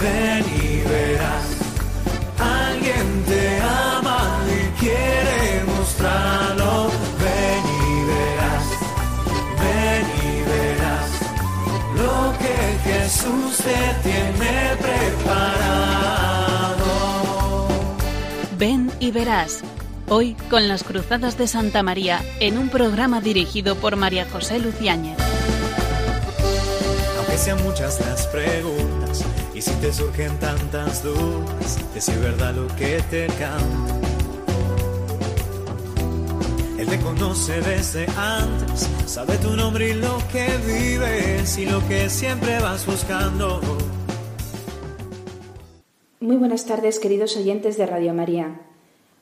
ven y verás. Alguien te ama y quiere mostrarlo, ven y verás, ven y verás lo que Jesús te tiene preparado. Ven y verás. Hoy con las Cruzadas de Santa María en un programa dirigido por María José Luciáñez. Aunque sean muchas las preguntas y si te surgen tantas dudas, decir verdad lo que te canta. Él te conoce desde antes, sabe tu nombre y lo que vives y lo que siempre vas buscando. Muy buenas tardes, queridos oyentes de Radio María.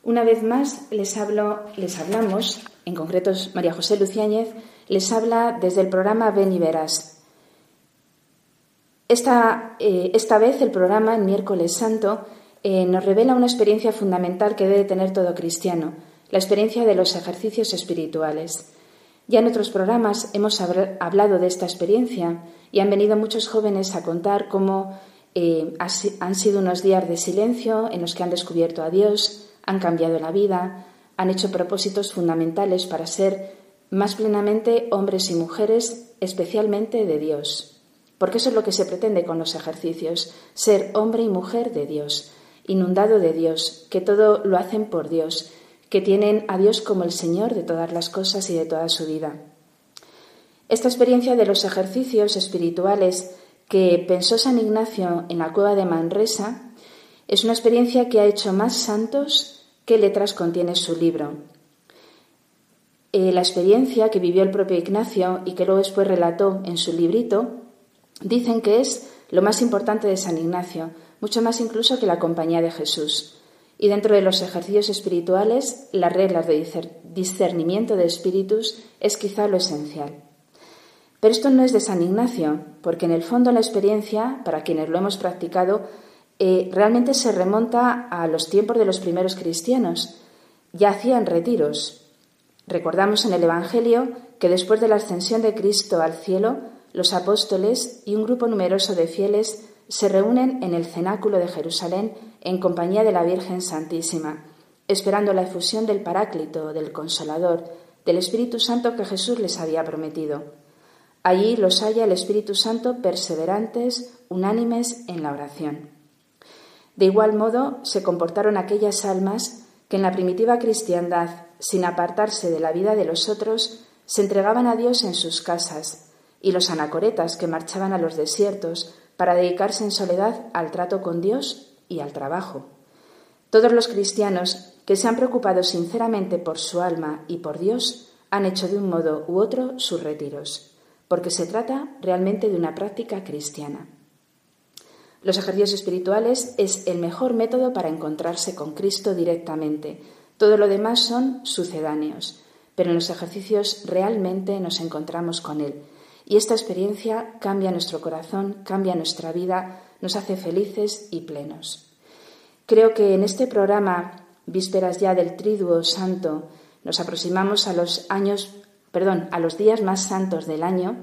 Una vez más les hablo, les hablamos, en concreto María José Luciáñez, les habla desde el programa Ven y Verás. Esta, eh, esta vez el programa, en miércoles santo, eh, nos revela una experiencia fundamental que debe tener todo cristiano, la experiencia de los ejercicios espirituales. Ya en otros programas hemos hablado de esta experiencia y han venido muchos jóvenes a contar cómo eh, han sido unos días de silencio en los que han descubierto a Dios, han cambiado la vida, han hecho propósitos fundamentales para ser más plenamente hombres y mujeres, especialmente de Dios. Porque eso es lo que se pretende con los ejercicios, ser hombre y mujer de Dios, inundado de Dios, que todo lo hacen por Dios, que tienen a Dios como el Señor de todas las cosas y de toda su vida. Esta experiencia de los ejercicios espirituales que pensó San Ignacio en la cueva de Manresa es una experiencia que ha hecho más santos qué letras contiene su libro. Eh, la experiencia que vivió el propio Ignacio y que luego después relató en su librito, dicen que es lo más importante de San Ignacio, mucho más incluso que la compañía de Jesús. Y dentro de los ejercicios espirituales, las reglas de discernimiento de espíritus es quizá lo esencial. Pero esto no es de San Ignacio, porque en el fondo la experiencia, para quienes lo hemos practicado, eh, realmente se remonta a los tiempos de los primeros cristianos. Ya hacían retiros. Recordamos en el Evangelio que después de la ascensión de Cristo al cielo, los apóstoles y un grupo numeroso de fieles se reúnen en el cenáculo de Jerusalén en compañía de la Virgen Santísima, esperando la efusión del Paráclito, del Consolador, del Espíritu Santo que Jesús les había prometido. Allí los halla el Espíritu Santo perseverantes, unánimes en la oración. De igual modo se comportaron aquellas almas que en la primitiva cristiandad, sin apartarse de la vida de los otros, se entregaban a Dios en sus casas, y los anacoretas que marchaban a los desiertos para dedicarse en soledad al trato con Dios y al trabajo. Todos los cristianos que se han preocupado sinceramente por su alma y por Dios han hecho de un modo u otro sus retiros, porque se trata realmente de una práctica cristiana. Los ejercicios espirituales es el mejor método para encontrarse con Cristo directamente. Todo lo demás son sucedáneos, pero en los ejercicios realmente nos encontramos con Él. Y esta experiencia cambia nuestro corazón, cambia nuestra vida, nos hace felices y plenos. Creo que en este programa, vísperas ya del Triduo Santo, nos aproximamos a los años, perdón, a los días más santos del año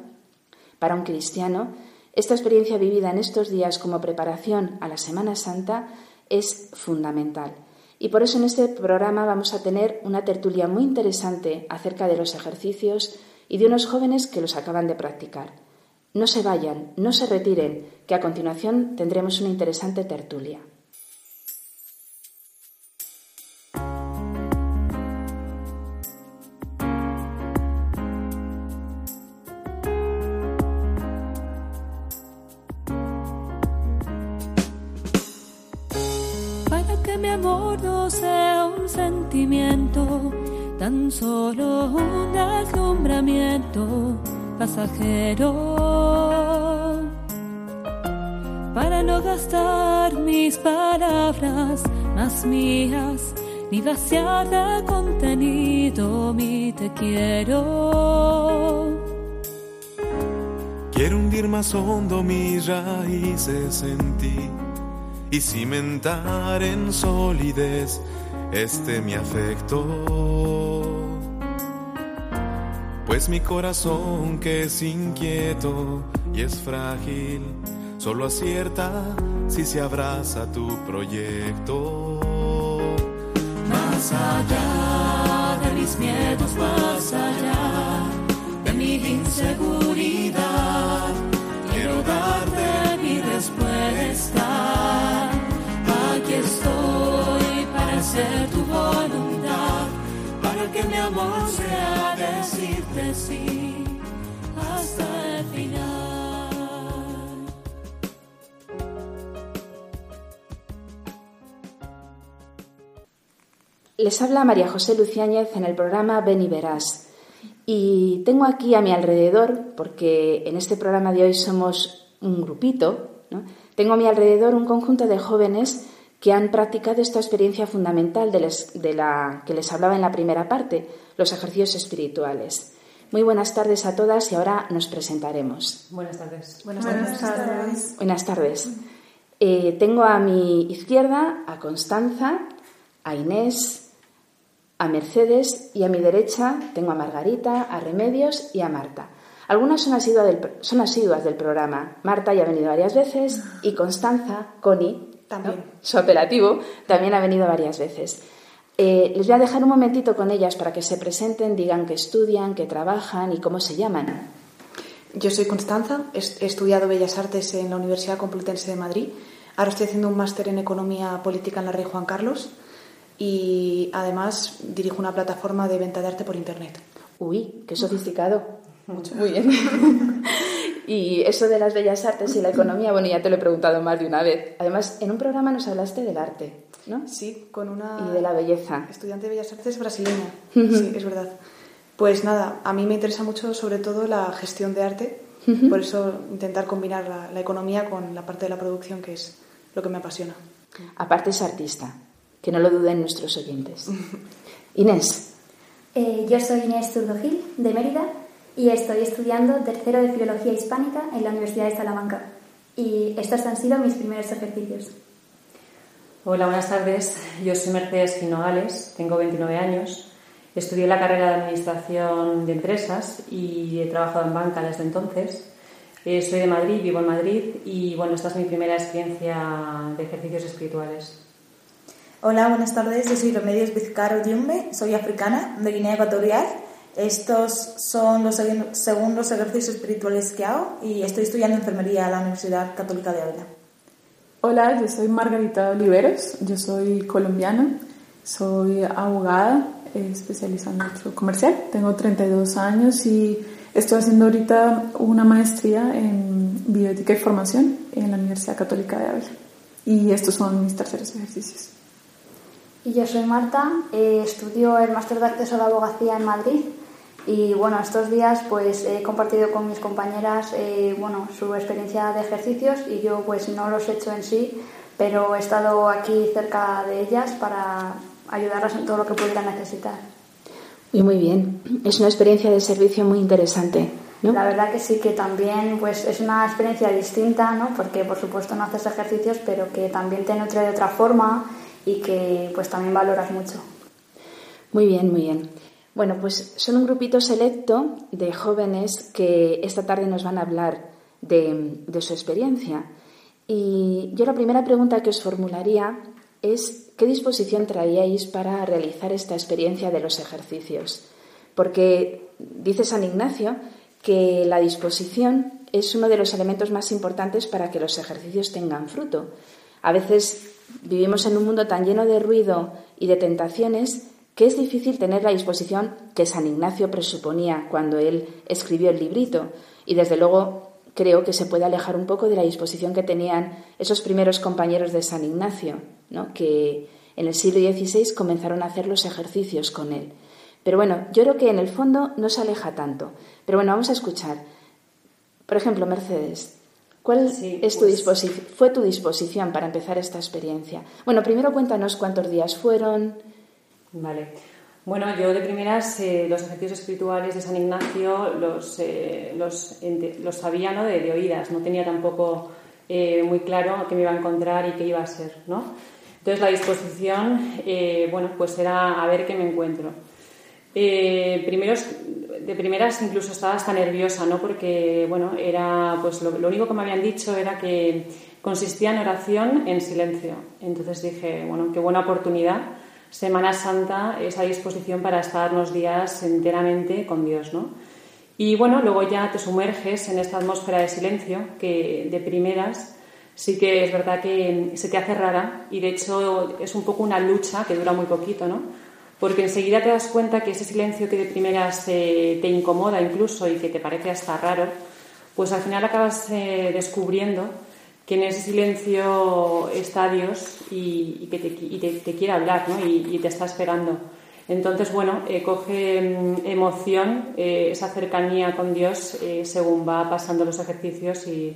para un cristiano esta experiencia vivida en estos días como preparación a la Semana Santa es fundamental. Y por eso en este programa vamos a tener una tertulia muy interesante acerca de los ejercicios y de unos jóvenes que los acaban de practicar. No se vayan, no se retiren, que a continuación tendremos una interesante tertulia. sea un sentimiento, tan solo un alumbramiento pasajero. Para no gastar mis palabras más mías, ni vaciar de contenido mi te quiero. Quiero hundir más hondo mis raíces en ti y cimentar en solidez este mi afecto. Pues mi corazón que es inquieto y es frágil, solo acierta si se abraza tu proyecto. Más allá de mis miedos, más allá decirte sí hasta el final. Les habla María José Luciáñez en el programa Ven y Verás. Y tengo aquí a mi alrededor, porque en este programa de hoy somos un grupito, tengo a mi alrededor un conjunto de jóvenes que han practicado esta experiencia fundamental de, de la que les hablaba en la primera parte, los ejercicios espirituales. Muy buenas tardes a todas y ahora nos presentaremos. Buenas tardes. Buenas tardes. Buenas tardes. Eh, tengo a mi izquierda a Constanza, a Inés, a Mercedes y a mi derecha tengo a Margarita, a Remedios y a Marta. Algunas son asiduas del, pro- son asiduas del programa. Marta ya ha venido varias veces y Constanza, Connie, También. ¿no? su apelativo, también ha venido varias veces. Eh, les voy a dejar un momentito con ellas para que se presenten, digan que estudian, que trabajan y cómo se llaman. Yo soy Constanza, he estudiado Bellas Artes en la Universidad Complutense de Madrid. Ahora estoy haciendo un máster en Economía Política en la Rey Juan Carlos y además dirijo una plataforma de venta de arte por Internet. Uy, qué sofisticado. Muy bien. y eso de las bellas artes y la economía, bueno, ya te lo he preguntado más de una vez. Además, en un programa nos hablaste del arte, ¿no? Sí, con una Y de la belleza. estudiante de Bellas Artes brasileña. Sí, es verdad. Pues nada, a mí me interesa mucho sobre todo la gestión de arte, por eso intentar combinar la, la economía con la parte de la producción, que es lo que me apasiona. Aparte es artista, que no lo duden nuestros oyentes. Inés, Eh, yo soy Inés Zurdo Gil, de Mérida, y estoy estudiando tercero de Filología Hispánica en la Universidad de Salamanca. Y estos han sido mis primeros ejercicios. Hola, buenas tardes. Yo soy Mercedes Ginogales, tengo 29 años. Estudié la carrera de Administración de Empresas y he trabajado en banca desde entonces. Eh, soy de Madrid, vivo en Madrid y bueno, esta es mi primera experiencia de ejercicios espirituales. Hola, buenas tardes. Yo soy Remedios Vizcaro Yumbe, soy africana de Guinea Ecuatorial. Estos son los segundos ejercicios espirituales que hago y estoy estudiando enfermería a la Universidad Católica de Ávila. Hola, yo soy Margarita Oliveros, yo soy colombiana, soy abogada, eh, especializada en derecho comercial, tengo 32 años y estoy haciendo ahorita una maestría en bioética y formación en la Universidad Católica de Ávila. Y estos son mis terceros ejercicios. Y yo soy Marta, eh, estudio el máster de acceso a la abogacía en Madrid. Y bueno, estos días pues he compartido con mis compañeras eh, bueno, su experiencia de ejercicios y yo pues no los he hecho en sí, pero he estado aquí cerca de ellas para ayudarlas en todo lo que pudieran necesitar. y muy bien. Es una experiencia de servicio muy interesante, ¿no? La verdad que sí, que también pues, es una experiencia distinta, ¿no? porque por supuesto no haces ejercicios, pero que también te nutre de otra forma y que pues también valoras mucho. Muy bien, muy bien. Bueno, pues son un grupito selecto de jóvenes que esta tarde nos van a hablar de, su experiencia. Y yo la primera pregunta que os formularía es ¿qué disposición traíais para realizar esta experiencia de los ejercicios? Porque dice San Ignacio que la disposición es uno de los elementos más importantes para que los ejercicios tengan fruto. A veces vivimos en un mundo tan lleno de ruido y de tentaciones que es difícil tener la disposición que San Ignacio presuponía cuando él escribió el librito. Y desde luego creo que se puede alejar un poco de la disposición que tenían esos primeros compañeros de San Ignacio, ¿no? que en el siglo XVI comenzaron a hacer los ejercicios con él. Pero bueno, yo creo que en el fondo no se aleja tanto. Pero bueno, vamos a escuchar. Por ejemplo, Mercedes, ¿cuál Sí, es tu pues- fue tu disposición para empezar esta experiencia? Bueno, primero cuéntanos cuántos días fueron. Vale. Bueno, yo de primeras eh, los ejercicios espirituales de San Ignacio los, eh, los, los sabía ¿no? de, de oídas, no tenía tampoco eh, muy claro qué me iba a encontrar y qué iba a ser, ¿no? Entonces la disposición, eh, bueno, pues era a ver qué me encuentro. Eh, primero, de primeras incluso estaba hasta nerviosa, ¿no? Porque, bueno, era, pues lo, lo, único que me habían dicho era que consistía en oración en silencio. Entonces dije, bueno, qué buena oportunidad. Semana Santa, esa disposición para estar unos días enteramente con Dios, ¿no? Y bueno, luego ya te sumerges en esta atmósfera de silencio que de primeras sí que es verdad que se te hace rara y de hecho es un poco una lucha que dura muy poquito, ¿no? Porque enseguida te das cuenta que ese silencio que de primeras te incomoda incluso y que te parece hasta raro, pues al final acabas eh, descubriendo que en ese silencio está Dios y, que te, quiere hablar ¿no? y, te está esperando. Entonces, bueno, eh, coge mm, emoción eh, esa cercanía con Dios según va pasando los ejercicios y,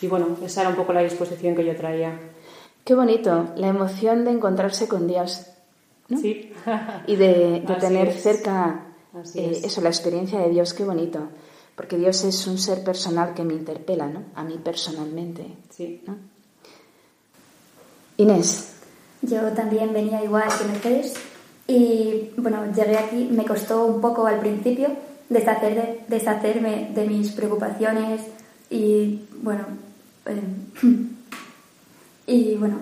y bueno, esa era un poco la disposición que yo traía. Qué bonito, la emoción de encontrarse con Dios. ¿no? Sí. y de, tener cerca eh, eso, la experiencia de Dios, qué bonito. Porque Dios es un ser personal que me interpela, ¿no? A mí personalmente. Sí. Inés. Yo también venía igual que Mercedes y bueno, llegué aquí, me costó un poco al principio deshacer deshacerme de mis preocupaciones y bueno, Em, y bueno,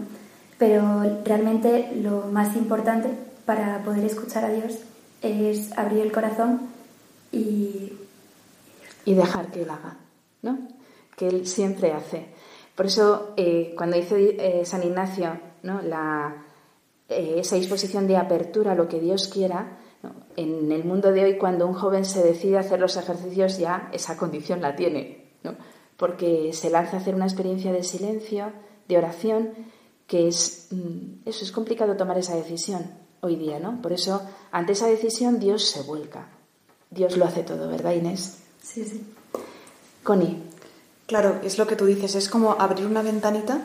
pero realmente lo más importante para poder escuchar a Dios es abrir el corazón y... Y dejar que Él haga, ¿no? Que Él siempre hace. Por eso, eh, cuando dice eh, San Ignacio, ¿no? La, eh, esa disposición de apertura a lo que Dios quiera, en el mundo de hoy, cuando un joven se decide a hacer los ejercicios, ya esa condición la tiene, ¿no? porque se lanza a hacer una experiencia de silencio, de oración, que es, mm, eso es complicado tomar esa decisión hoy día, ¿no? Por eso, ante esa decisión, Dios se vuelca. Dios lo hace todo, ¿verdad, Inés? Sí, sí. Connie. Claro, es lo que tú dices, es como abrir una ventanita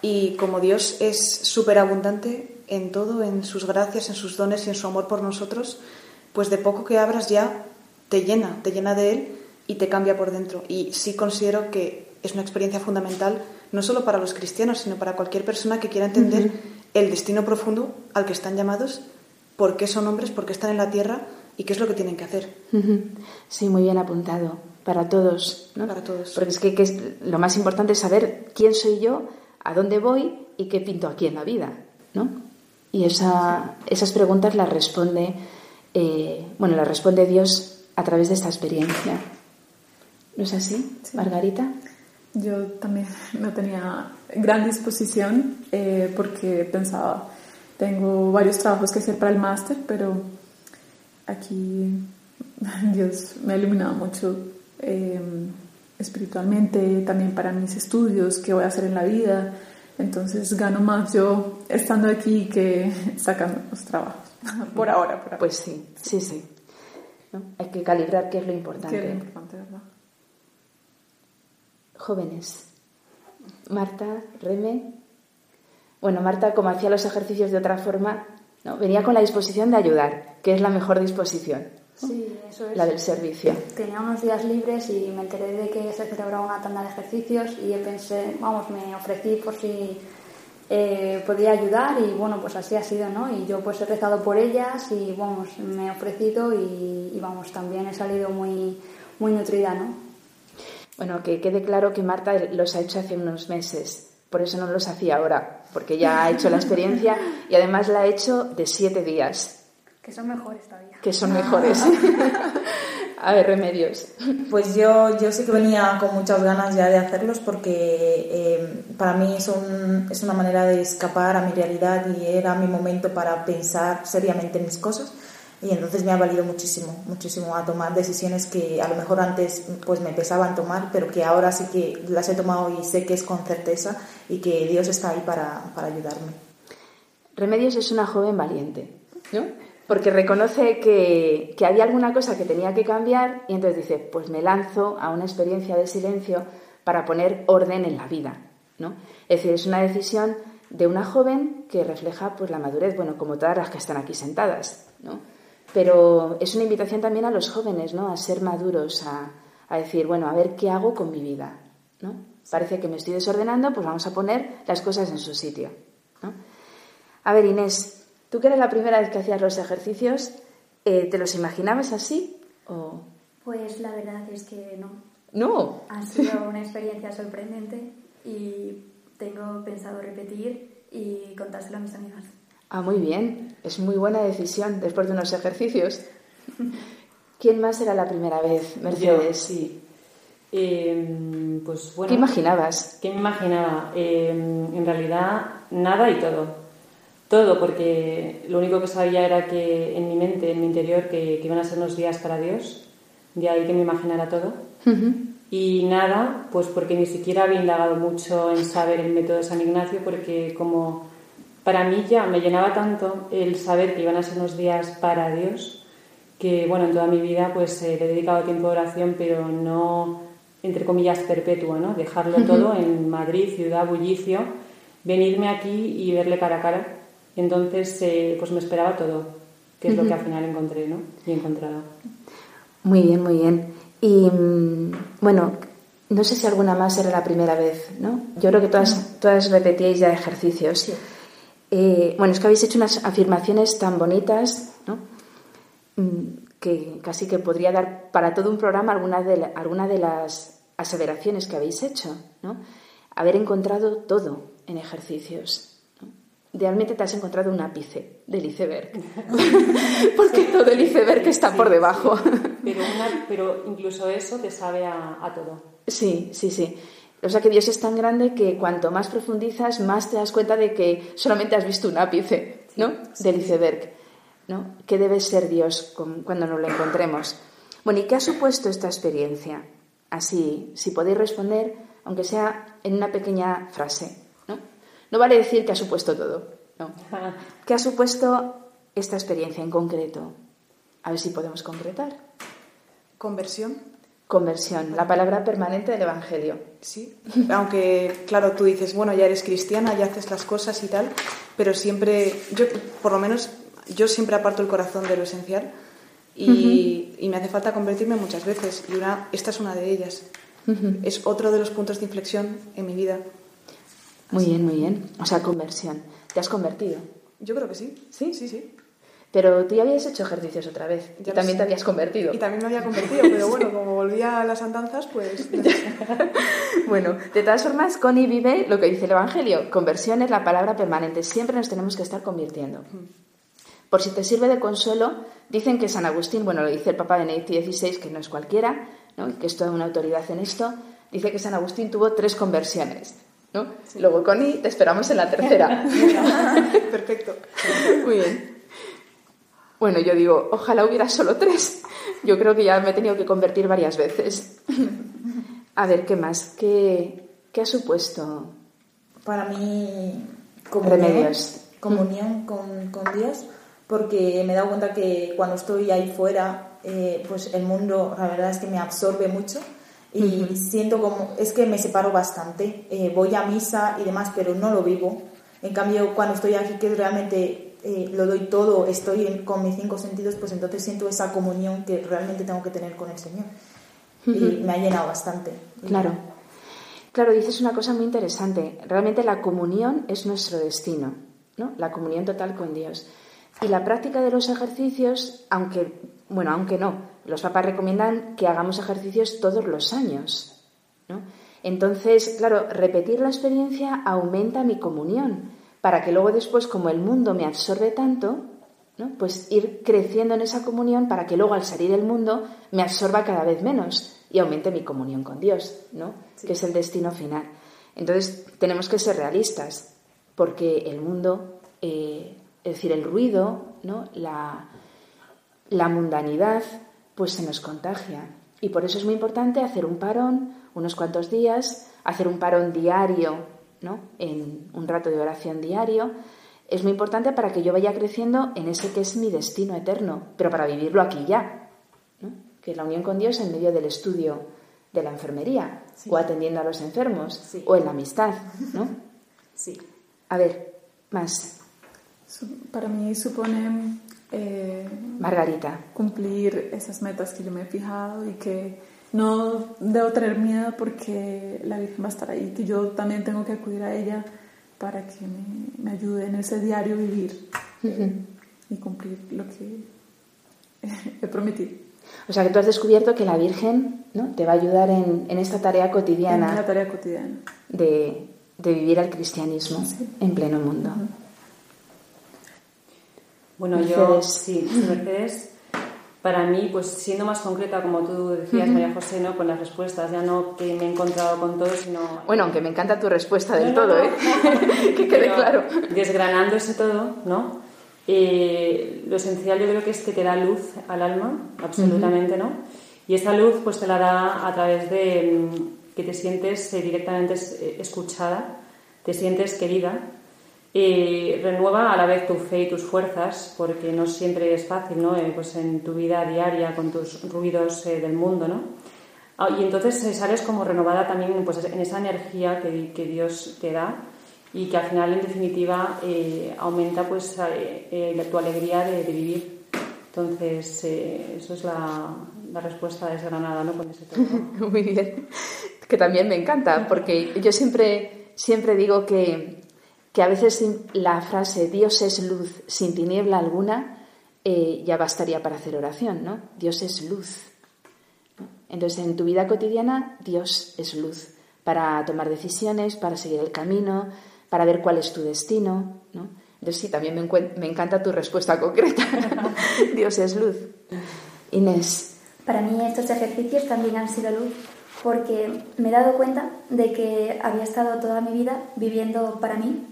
y como Dios es súper abundante en todo, en sus gracias, en sus dones y en su amor por nosotros, pues de poco que abras ya te llena, te llena de Él y te cambia por dentro. Y sí considero que es una experiencia fundamental, no solo para los cristianos, sino para cualquier persona que quiera entender el destino profundo al que están llamados, por qué son hombres, por qué están en la tierra y qué es lo que tienen que hacer. Sí, muy bien apuntado. Para todos, ¿no? Para todos. Porque es que, lo más importante es saber quién soy yo, a dónde voy y qué pinto aquí en la vida, ¿no? Y esa, esas preguntas las responde, eh, bueno, las responde Dios a través de esta experiencia. ¿No es así, Margarita? Yo también no tenía gran disposición eh, porque pensaba, tengo varios trabajos que hacer para el máster, pero aquí Dios me ha iluminado mucho eh, espiritualmente, también para mis estudios, qué voy a hacer en la vida. Entonces gano más yo estando aquí que sacando los trabajos. por ahora, por ahora. Pues sí, sí, sí. Hay que calibrar qué es lo importante. Qué es lo importante, ¿verdad? jóvenes. Marta, Reme. Bueno, Marta, como hacía los ejercicios de otra forma, ¿no? venía con la disposición de ayudar, que es la mejor disposición. Sí, eso es. La del servicio. Tenía unos días libres y me enteré de que se celebraba una tanda de ejercicios y pensé, vamos, me ofrecí por si eh, podía ayudar y bueno, pues así ha sido, ¿no? Y yo pues he rezado por ellas y vamos, me he ofrecido y, y vamos, también he salido muy, muy nutrida, ¿no? Bueno, que quede claro que Marta los ha hecho hace unos meses, por eso no los hacía ahora, porque ya ha hecho la experiencia y además la ha hecho de siete días. Que son mejores todavía. Que son mejores. A ver, remedios. Pues yo, yo sí que venía con muchas ganas ya de hacerlos porque eh, para mí es, es una manera de escapar a mi realidad y era mi momento para pensar seriamente en mis cosas y entonces me ha valido muchísimo, muchísimo a tomar decisiones que a lo mejor antes pues me pesaban tomar, pero que ahora sí que las he tomado y sé que es con certeza y que Dios está ahí para, para ayudarme. Remedios es una joven valiente, ¿no? Porque reconoce que, que había alguna cosa que tenía que cambiar y entonces dice, pues me lanzo a una experiencia de silencio para poner orden en la vida, ¿no? Es decir, es una decisión de una joven que refleja pues la madurez, bueno, como todas las que están aquí sentadas, ¿no? Pero es una invitación también a los jóvenes, ¿no? A ser maduros, a, decir, bueno, a ver qué hago con mi vida, ¿no? Parece que me estoy desordenando, pues vamos a poner las cosas en su sitio, ¿no? A ver, Inés, tú que eras la primera vez que hacías los ejercicios, eh, ¿te los imaginabas así? ¿O Pues la verdad es que no. No. Ha sido una experiencia sorprendente y tengo pensado repetir y contárselo a mis amigas. Ah, muy bien. Es muy buena decisión después de unos ejercicios. ¿Quién más era la primera vez, Mercedes? Yo, sí. Eh, pues bueno. ¿Qué imaginabas? ¿Qué me imaginaba? Eh, en realidad, nada y todo. Todo, porque lo único que sabía era que en mi mente, en mi interior, que, que iban a ser unos días para Dios. De ahí que me imaginara todo. Y nada, pues porque ni siquiera había indagado mucho en saber el método de San Ignacio, porque como para mí ya me llenaba tanto el saber que iban a ser unos días para Dios, que bueno, en toda mi vida pues eh, le he dedicado tiempo de oración, pero no, entre comillas, perpetua, ¿no? Dejarlo todo en Madrid, ciudad, bullicio, venirme aquí y verle cara a cara. Entonces, eh, pues me esperaba todo, que es lo que al final encontré, ¿no? Y he encontrado. Muy bien, muy bien. Y mm, bueno, no sé si alguna más era la primera vez, ¿no? Yo creo que todas, todas repetíais ya ejercicios. Eh, bueno, es que habéis hecho unas afirmaciones tan bonitas, ¿no? Mm, que casi que podría dar para todo un programa alguna de, alguna de las aseveraciones que habéis hecho, ¿no? Haber encontrado todo en ejercicios. ¿no? Realmente te has encontrado un ápice del iceberg, porque todo el iceberg está por debajo. Pero, una, pero incluso eso te sabe a, a todo. Sí, sí, sí. O sea que Dios es tan grande que cuanto más profundizas, más te das cuenta de que solamente has visto un ápice, ¿no? Del iceberg, ¿no? ¿Qué debe ser Dios cuando nos lo encontremos? Bueno, ¿y qué ha supuesto esta experiencia? Así, si podéis responder, aunque sea en una pequeña frase, ¿no? No vale decir que ha supuesto todo, ¿no? ¿Qué ha supuesto esta experiencia en concreto? A ver si podemos concretar. Conversión. Conversión, la palabra permanente del Evangelio. Sí, aunque claro, tú dices, bueno, ya eres cristiana, ya haces las cosas y tal, pero siempre, yo por lo menos, yo siempre aparto el corazón de lo esencial y, y me hace falta convertirme muchas veces y una, esta es una de ellas. Es otro de los puntos de inflexión en mi vida. Muy bien, muy bien. O sea, conversión. ¿Te has convertido? Yo creo que sí. ¿Sí? Sí, sí. Pero tú ya habías hecho ejercicios otra vez y Ya también lo te sé. habías convertido. Y también me había convertido, pero bueno, como volvía a las andanzas, pues... Bueno, de todas formas, Connie vive lo que dice el Evangelio. Conversión es la palabra permanente. Siempre nos tenemos que estar convirtiendo. Por si te sirve de consuelo, dicen que San Agustín, bueno, lo dice el Papa Benedicto XVI, que no es cualquiera, ¿no? y que es toda una autoridad en esto, dice que San Agustín tuvo tres conversiones. ¿no? Luego, Connie, te esperamos en la tercera. Perfecto. Muy bien. Bueno, yo digo, ojalá hubiera solo tres. Yo creo que ya me he tenido que convertir varias veces. A ver, ¿qué más? ¿Qué, qué ha supuesto? Para mí, comunión, Remedios. comunión con, con Dios, porque me he dado cuenta que cuando estoy ahí fuera, eh, pues el mundo, la verdad es que me absorbe mucho y siento como, es que me separo bastante. Eh, voy a misa y demás, pero no lo vivo. En cambio, cuando estoy aquí, que realmente eh, lo doy todo, estoy en- con mis cinco sentidos, pues entonces siento esa comunión que realmente tengo que tener con el Señor. Y me ha llenado bastante. Claro. Claro, dices una cosa muy interesante. Realmente la comunión es nuestro destino, ¿no? La comunión total con Dios. Y la práctica de los ejercicios, aunque, bueno, aunque no, los papás recomiendan que hagamos ejercicios todos los años, ¿no? Entonces, claro, repetir la experiencia aumenta mi comunión, para que luego después, como el mundo me absorbe tanto, ¿no? pues ir creciendo en esa comunión para que luego al salir del mundo me absorba cada vez menos y aumente mi comunión con Dios, ¿no? que es el destino final. Entonces tenemos que ser realistas, porque el mundo, eh, es decir, el ruido, ¿no? la, la mundanidad, pues se nos contagia. Y por eso es muy importante hacer un parón, unos cuantos días, hacer un parón diario, ¿no? En un rato de oración diario. Es muy importante para que yo vaya creciendo en ese que es mi destino eterno, pero para vivirlo aquí ya, ¿no? Que es la unión con Dios en medio del estudio de la enfermería, o atendiendo a los enfermos, Sí. o en la amistad, ¿no? Sí. A ver, más, Para mí supone eh, Margarita. cumplir esas metas que yo me he fijado y que no debo tener miedo porque la Virgen va a estar ahí, que yo también tengo que acudir a ella para que me, me ayude en ese diario vivir y cumplir lo que he prometido. O sea que tú has descubierto que la Virgen ¿no? te va a ayudar en, esta tarea cotidiana. En la tarea cotidiana. De, vivir el cristianismo en pleno mundo. Bueno, yo sí, Mercedes, para mí, pues siendo más concreta, como tú decías, María José, ¿no? con las respuestas, ya no que me he encontrado con todo, sino... Bueno, aunque me encanta tu respuesta del todo, ¿eh? que quede claro. Desgranando ese todo, ¿no? Eh, lo esencial yo creo que es que te da luz al alma, absolutamente, ¿no? Y esa luz pues te la da a través de mm, que te sientes eh, directamente eh, escuchada, te sientes querida, y renueva a la vez tu fe y tus fuerzas, porque no siempre es fácil, ¿no? pues en tu vida diaria, con tus ruidos del mundo, ¿no? Ah, y entonces sales como renovada también pues, en esa energía que, que Dios te da y que al final, en definitiva, eh, aumenta pues eh, eh, tu alegría de, vivir. Entonces, eso es la, la, respuesta desgranada ¿no? con ese tema. Muy bien. Que también me encanta, porque yo siempre, siempre digo que, que a veces la frase Dios es luz sin tiniebla alguna ya bastaría para hacer oración, ¿no? Dios es luz. Entonces, en tu vida cotidiana, Dios es luz para tomar decisiones, para seguir el camino, para ver cuál es tu destino. ¿no? Entonces sí, también me, encanta tu respuesta concreta. Dios es luz. Inés. Para mí estos ejercicios también han sido luz porque me he dado cuenta de que había estado toda mi vida viviendo para mí.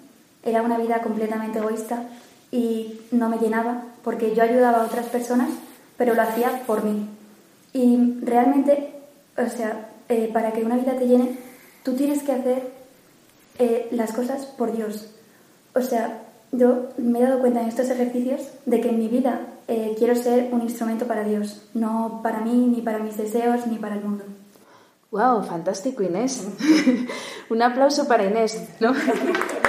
Era una vida completamente egoísta y no me llenaba porque yo ayudaba a otras personas, pero lo hacía por mí. Y realmente, o sea, eh, para que una vida te llene, tú tienes que hacer eh, las cosas por Dios. O sea, yo me he dado cuenta en estos ejercicios de que en mi vida eh, quiero ser un instrumento para Dios, no para mí, ni para mis deseos, ni para el mundo. ¡Wow! Fantástico, Inés. un aplauso para Inés, ¿no?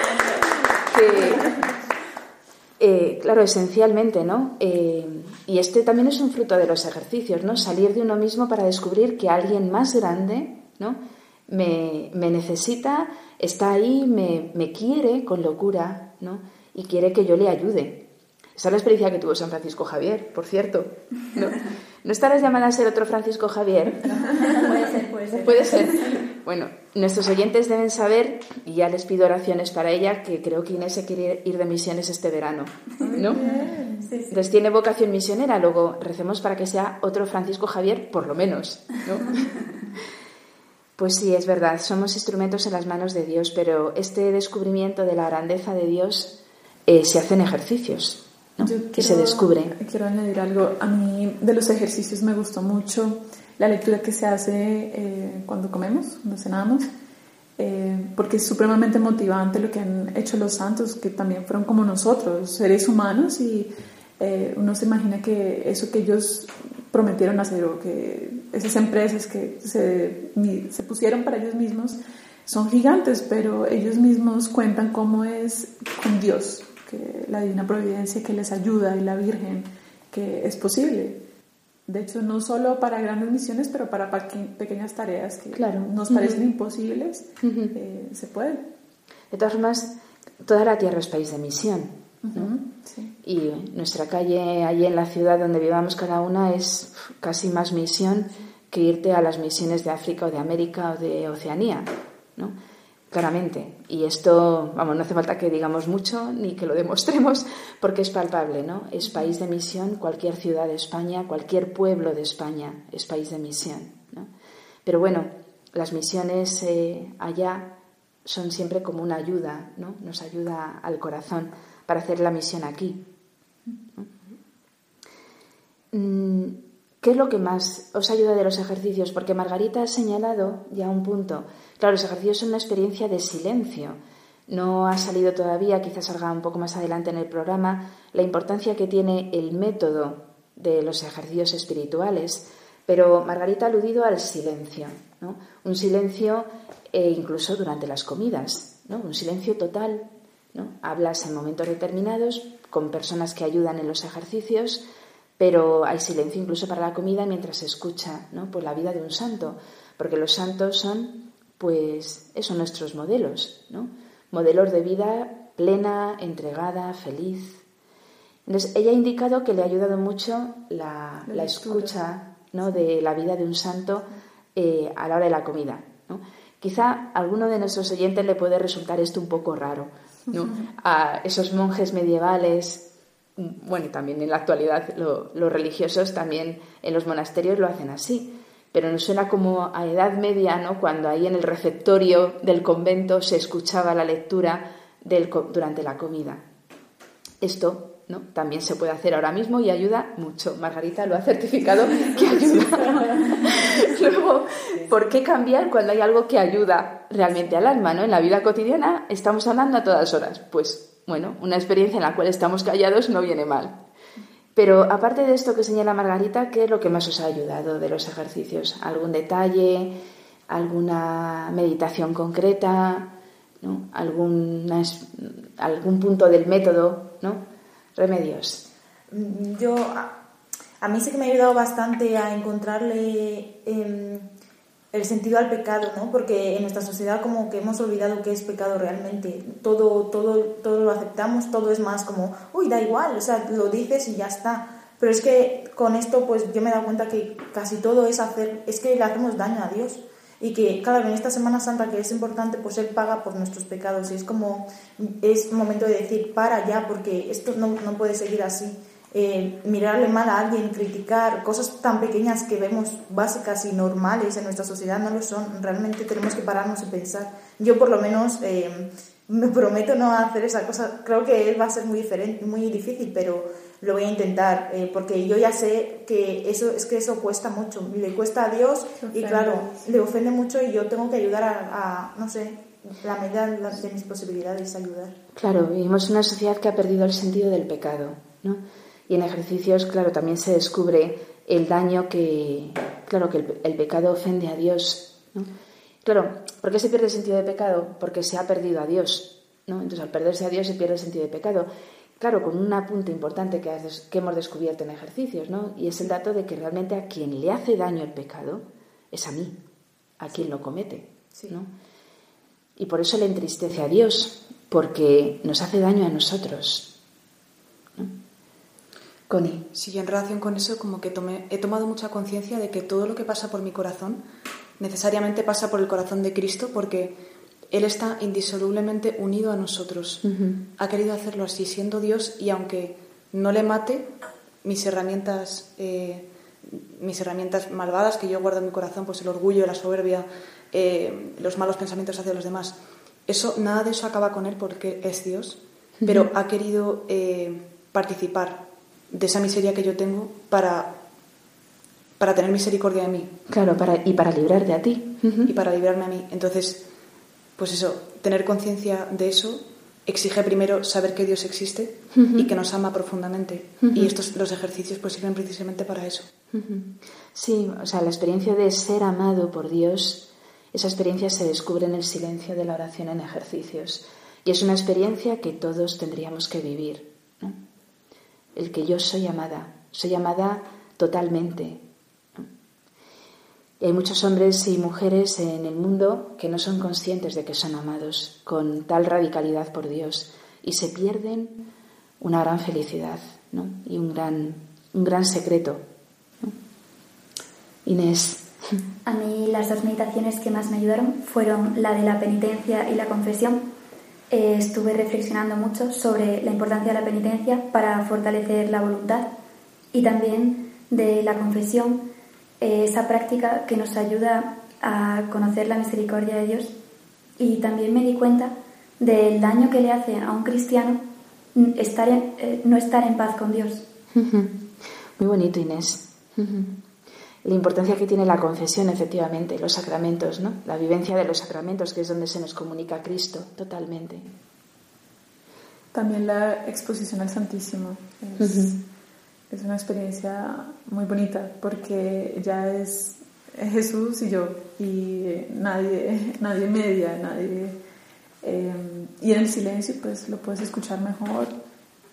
Eh, claro, esencialmente, ¿no? y este también es un fruto de los ejercicios, ¿no? Salir de uno mismo para descubrir que alguien más grande, ¿no? me, necesita, está ahí, me, quiere con locura, ¿no? Y quiere que yo le ayude. Esa es la experiencia que tuvo San Francisco Javier, por cierto. ¿No, ¿No estarás llamada a ser otro Francisco Javier? puede ser, puede ser. Puede ser. Bueno, nuestros oyentes deben saber, y ya les pido oraciones para ella, que creo que Inés se quiere ir de misiones este verano. ¿No? Entonces tiene vocación misionera, luego recemos para que sea otro Francisco Javier, por lo menos. ¿no? Pues sí, es verdad, somos instrumentos en las manos de Dios, pero este descubrimiento de la grandeza de Dios eh, se hace en ejercicios, ¿no? que se descubre. Quiero añadir algo. A mí de los ejercicios me gustó mucho la lectura que se hace eh, cuando comemos, cuando cenamos, eh, porque es supremamente motivante lo que han hecho los santos, que también fueron como nosotros, seres humanos, y uno se imagina que eso que ellos prometieron hacer o que esas empresas que se, se pusieron para ellos mismos son gigantes, pero ellos mismos cuentan cómo es con Dios, que la divina providencia que les ayuda y la Virgen, que es posible. De hecho, no solo para grandes misiones, pero para pequeñas tareas que claro. nos parecen imposibles, eh, se puede. De todas formas, toda la tierra es país de misión. Y nuestra calle allí en la ciudad donde vivamos cada una es casi más misión que irte a las misiones de África o de América o de Oceanía, ¿no? Claramente. Y esto, vamos, no hace falta que digamos mucho ni que lo demostremos porque es palpable, ¿no? Es país de misión, cualquier ciudad de España, cualquier pueblo de España es país de misión, ¿no? Pero bueno, las misiones eh, allá son siempre como una ayuda, ¿no? Nos ayuda al corazón para hacer la misión aquí. Mm, ¿Qué es lo que más os ayuda de los ejercicios? Porque Margarita ha señalado ya un punto. Claro, los ejercicios son una experiencia de silencio. No ha salido todavía, quizás salga un poco más adelante en el programa, la importancia que tiene el método de los ejercicios espirituales. Pero Margarita ha aludido al silencio, ¿no? un silencio eh, incluso durante las comidas, ¿no? un silencio total. ¿no? Hablas en momentos determinados con personas que ayudan en los ejercicios pero hay silencio incluso para la comida mientras se escucha ¿no? Pues la vida de un santo, porque los santos son, pues, eso, nuestros modelos, ¿no? modelos de vida plena, entregada, feliz. Entonces, ella ha indicado que le ha ayudado mucho la, escucha, ¿no? de la vida de un santo eh, a la hora de la comida. ¿no? Quizá a alguno de nuestros oyentes le puede resultar esto un poco raro. ¿no? A esos monjes medievales, bueno, y también en la actualidad los religiosos también en los monasterios lo hacen así. Pero nos suena como a edad media, ¿no? cuando ahí en el receptorio del convento se escuchaba la lectura del, durante la comida. Esto ¿no? También se puede hacer ahora mismo y ayuda mucho. Margarita lo ha certificado que ayuda. Luego, ¿por qué cambiar cuando hay algo que ayuda realmente al alma? ¿no? En la vida cotidiana estamos hablando a todas horas. Pues bueno, una experiencia en la cual estamos callados no viene mal. Pero aparte de esto que señala Margarita, ¿qué es lo que más os ha ayudado de los ejercicios? ¿Algún detalle? ¿Alguna meditación concreta? ¿no? ¿Algún punto del método? ¿no? remedios? Mm, yo, a, mí sí que me ha ayudado bastante a encontrarle em, el sentido al pecado, ¿no? Porque en nuestra sociedad como que hemos olvidado qué es pecado realmente. Todo, todo, todo lo aceptamos, todo es más como, uy, da igual, o sea, lo dices y ya está. Pero es que con esto, pues yo me he dado cuenta que casi todo es hacer, es que le hacemos daño a Dios y que, claro, en esta Semana Santa que es importante, pues Él paga por nuestros pecados y es como, es momento de decir, para ya, porque esto no, no puede seguir así. Eh, mirarle mal a alguien, criticar, cosas tan pequeñas que vemos básicas y normales en nuestra sociedad no lo son. Realmente tenemos que pararnos y pensar. Yo por lo menos eh, me prometo no hacer esa cosa. Creo que él va a ser muy diferente, muy difícil, pero lo voy a intentar, eh, porque yo ya sé que eso es que eso cuesta mucho, le cuesta a Dios y claro, le ofende mucho y yo tengo que ayudar a, no sé, la medida de mis posibilidades ayudar. Claro, vivimos en una sociedad que ha perdido el sentido del pecado, ¿no? Y en ejercicios, claro, también se descubre el daño que, claro, que el, el pecado ofende a Dios, ¿no? Claro, ¿por qué se pierde el sentido de pecado? Porque se ha perdido a Dios, ¿no? Entonces, al perderse a Dios se pierde el sentido de pecado. Claro, con un apunte importante que, hemos descubierto en ejercicios, ¿no? Y es el dato de que realmente a quien le hace daño el pecado es a mí, a quien lo comete, ¿no? Y por eso le entristece a Dios, porque nos hace daño a nosotros. Connie. Sí, en relación con eso, como que he tomado mucha conciencia de que todo lo que pasa por mi corazón necesariamente pasa por el corazón de Cristo, porque él está indisolublemente unido a nosotros. Ha querido hacerlo así, siendo Dios, y aunque no le mate, mis herramientas, eh, mis herramientas malvadas que yo guardo en mi corazón, pues el orgullo, la soberbia, eh, los malos pensamientos hacia los demás, eso, nada de eso acaba con él porque es Dios, pero ha querido eh, participar de esa miseria que yo tengo para, para tener misericordia de mí. Claro, para, y para librarte a ti. Y para librarme a mí. Entonces, pues eso, tener conciencia de eso exige primero saber que Dios existe y que nos ama profundamente. Y estos los ejercicios pues sirven precisamente para eso. Sí, o sea, la experiencia de ser amado por Dios, esa experiencia se descubre en el silencio de la oración en ejercicios. Y es una experiencia que todos tendríamos que vivir. El que yo soy amada, soy amada totalmente, hay muchos hombres y mujeres en el mundo que no son conscientes de que son amados con tal radicalidad por Dios y se pierden una gran felicidad ¿no? y un gran, un gran secreto. Inés. A mí las dos meditaciones que más me ayudaron fueron la de la penitencia y la confesión. Eh, estuve reflexionando mucho sobre la importancia de la penitencia para fortalecer la voluntad y también de la confesión eh, esa práctica que nos ayuda a conocer la misericordia de Dios. Y también me di cuenta del daño que le hace a un cristiano estar eh, no estar en paz con Dios. Muy bonito, Inés. La importancia que tiene la confesión, efectivamente, los sacramentos, ¿no? La vivencia de los sacramentos, que es donde se nos comunica Cristo, totalmente. También la exposición al Santísimo. Es es una experiencia muy bonita porque ya es Jesús y yo y nadie, nadie media, nadie... Eh, y en el silencio pues lo puedes escuchar mejor,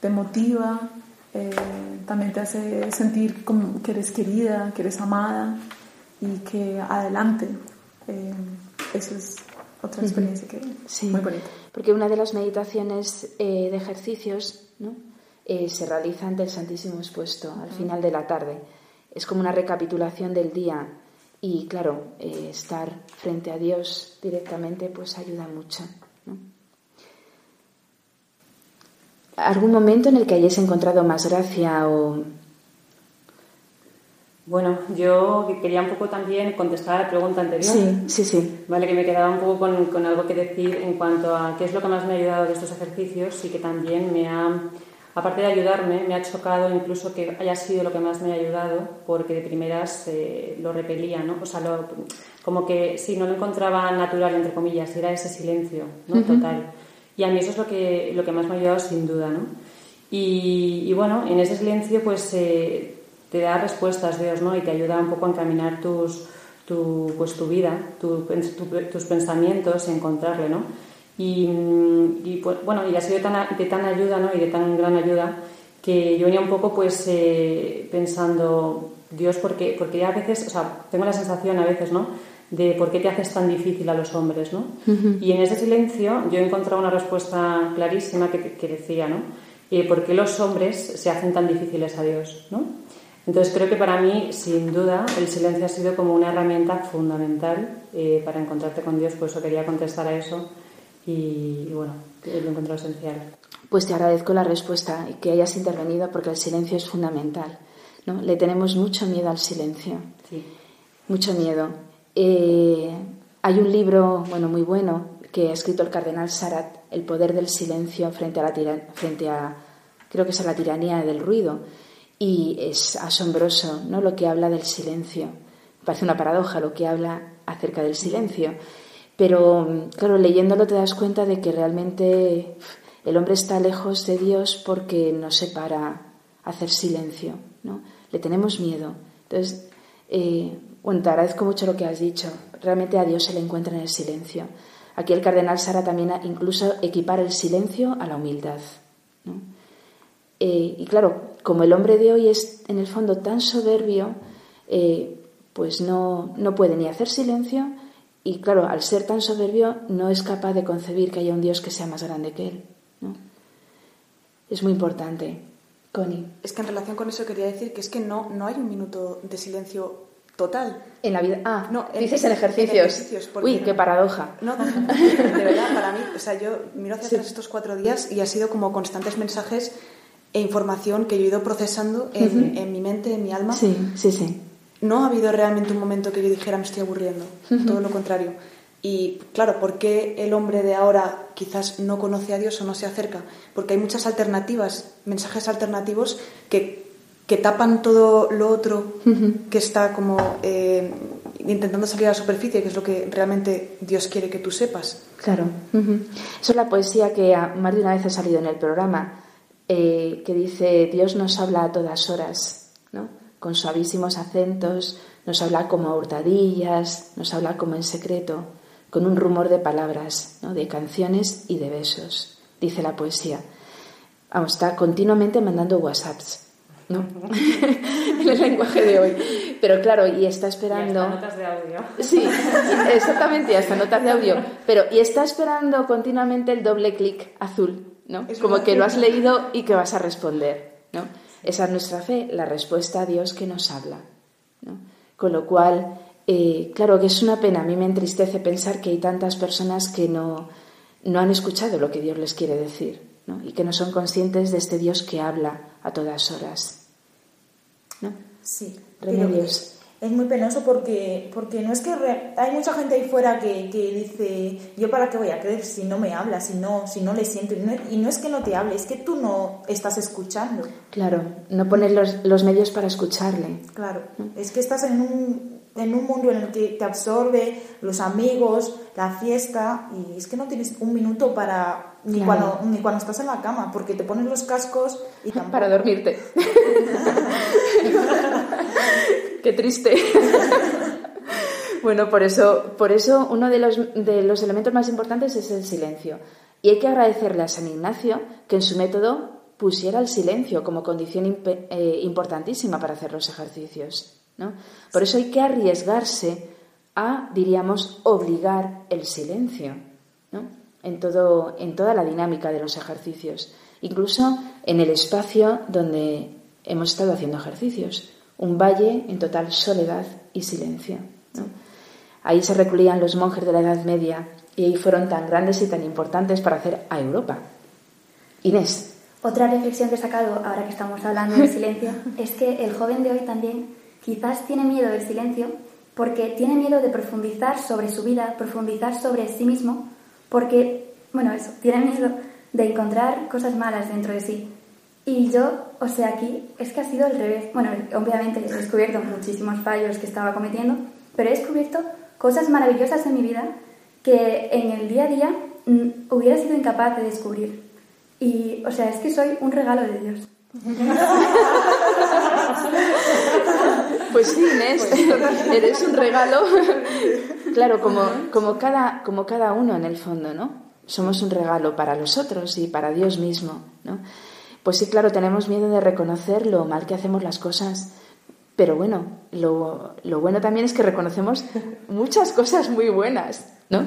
te motiva, eh, también te hace sentir como que eres querida, que eres amada y que adelante. Eh, eso es otra experiencia que sí. muy bonita. Porque una de las meditaciones de ejercicios, ¿no? Eh, se realiza ante el Santísimo expuesto al final de la tarde. es como una recapitulación del día y claro, eh, estar frente a Dios directamente pues ayuda mucho. ¿Algún momento en el que hayáis encontrado más gracia o bueno, yo quería un poco también contestar a la pregunta anterior. Sí, sí, sí. Vale, que me quedaba un poco con, con, algo que decir en cuanto a qué es lo que más me ha ayudado de estos ejercicios y que también me ha, aparte de ayudarme, me ha chocado incluso que haya sido lo que más me ha ayudado porque de primeras eh, lo repelía, ¿no? O sea, lo, como que sí, no lo encontraba natural, entre comillas, era ese silencio, ¿no? Total. Y a mí eso es lo que, lo que más me ha ayudado sin duda, ¿no? Y, y bueno, en ese silencio pues... Eh, te da respuestas Dios, ¿no? Y te ayuda un poco a encaminar tus, tu, pues, tu vida, tus pensamientos, encontrarle, ¿no? Y, y pues, bueno, y ha sido tan, de tan ayuda, ¿no? Y de tan gran ayuda que yo venía un poco, pues, eh, pensando, Dios, ¿por qué? Porque a veces, o sea, tengo la sensación a veces, ¿no? De por qué te haces tan difícil a los hombres, ¿no? Y en ese silencio yo he encontrado una respuesta clarísima que, que decía, ¿no? Eh, ¿Por qué los hombres se hacen tan difíciles a Dios, ¿no? Entonces creo que para mí, sin duda, el silencio ha sido como una herramienta fundamental eh, para encontrarte con Dios, por eso quería contestar a eso y, bueno, lo he encontrado esencial. Pues te agradezco la respuesta y que hayas intervenido porque el silencio es fundamental. ¿no? Le tenemos mucho miedo al silencio. Sí. Mucho miedo. Eh, hay un libro, bueno, muy bueno, que ha escrito el cardenal Sarat, El poder del silencio frente a la creo que es a la tiranía del ruido y es asombroso ¿no? lo que habla del silencio. Parece una paradoja lo que habla acerca del silencio. Pero, claro, leyéndolo te das cuenta de que realmente el hombre está lejos de Dios porque no se para hacer silencio. ¿no? Le tenemos miedo. Entonces, eh, bueno, te agradezco mucho lo que has dicho. Realmente a Dios se le encuentra en el silencio. Aquí el cardenal Sara también incluso equipara el silencio a la humildad. Eh, y claro, como el hombre de hoy es en el fondo tan soberbio, eh, pues no, no puede ni hacer silencio y claro, al ser tan soberbio no es capaz de concebir que haya un Dios que sea más grande que él. Es muy importante. Connie. Es que en relación con eso quería decir que es que no, no hay un minuto de silencio total. En la vida. Ah, no, dices en ejercicios. Uy, qué paradoja. No, de verdad, para mí, o sea, yo miro hacia atrás estos cuatro días y ha sido como constantes mensajes e información que yo he ido procesando en, en mi mente, en mi alma. Sí, sí, sí. No ha habido realmente un momento que yo dijera me estoy aburriendo, todo lo contrario. Y claro, ¿por qué el hombre de ahora quizás no conoce a Dios o no se acerca? Porque hay muchas alternativas, mensajes alternativos que, que tapan todo lo otro que está como eh, intentando salir a la superficie, que es lo que realmente Dios quiere que tú sepas. Claro. Eso es la poesía que más de una vez ha salido en el programa eh, que dice, Dios nos habla a todas horas, ¿no? con suavísimos acentos, nos habla como a hurtadillas, nos habla como en secreto, con un rumor de palabras, ¿no? de canciones y de besos, dice la poesía. Vamos, está continuamente mandando WhatsApps. ¿No? en el lenguaje de hoy. Pero claro, y está esperando. Y hasta notas de audio. Sí, exactamente, y hasta notas de audio. Pero, y está esperando continuamente el doble clic azul ¿no? Como que lo has leído y que vas a responder, ¿no? Esa es nuestra fe, la respuesta a Dios que nos habla, ¿no? Con lo cual, eh, claro que es una pena, a mí me entristece pensar que hay tantas personas que no, no han escuchado lo que Dios les quiere decir, ¿no? Y que no son conscientes de este Dios que habla a todas horas, ¿no? Sí. Remedios es muy penoso porque, porque no es que hay mucha gente ahí fuera que, que, dice, yo para qué voy a creer si no me habla, si no, si no le siento. Y no, es que no te hable, es que tú no estás escuchando. Claro, no pones los, los medios para escucharle. Claro, es que estás en un, en un mundo en el que te absorbe los amigos, la fiesta, y es que no tienes un minuto para ni, cuando, ni cuando estás en la cama, porque te pones los cascos y Para dormirte. Qué triste. bueno, por eso, por eso uno de los, de los elementos más importantes es el silencio. Y hay que agradecerle a San Ignacio que en su método pusiera el silencio como condición eh, importantísima para hacer los ejercicios. ¿No? Por eso hay que arriesgarse a, diríamos, obligar el silencio ¿no? en, todo, en toda la dinámica de los ejercicios, incluso en el espacio donde hemos estado haciendo ejercicios un valle en total soledad y silencio. Ahí se recluían los monjes de la Edad Media y ahí fueron tan grandes y tan importantes para hacer a Europa. Inés. Otra reflexión que he sacado, ahora que estamos hablando del silencio, es que el joven de hoy también quizás tiene miedo del silencio porque tiene miedo de profundizar sobre su vida, profundizar sobre sí mismo, porque, bueno, eso, tiene miedo de encontrar cosas malas dentro de sí. Y yo, o sea, aquí es que ha sido al revés. Bueno, obviamente he descubierto muchísimos fallos que estaba cometiendo, pero he descubierto cosas maravillosas en mi vida que en el día a día mm, hubiera sido incapaz de descubrir. Y, o sea, es que soy un regalo de Dios. Pues sí, Inés, eres un regalo. Claro, como, como, cada, como cada uno en el fondo, ¿no? Somos un regalo para los otros y para Dios mismo, ¿no? Pues sí, claro, tenemos miedo de reconocer lo mal que hacemos las cosas, pero bueno, lo, lo bueno también es que reconocemos muchas cosas muy buenas, ¿no?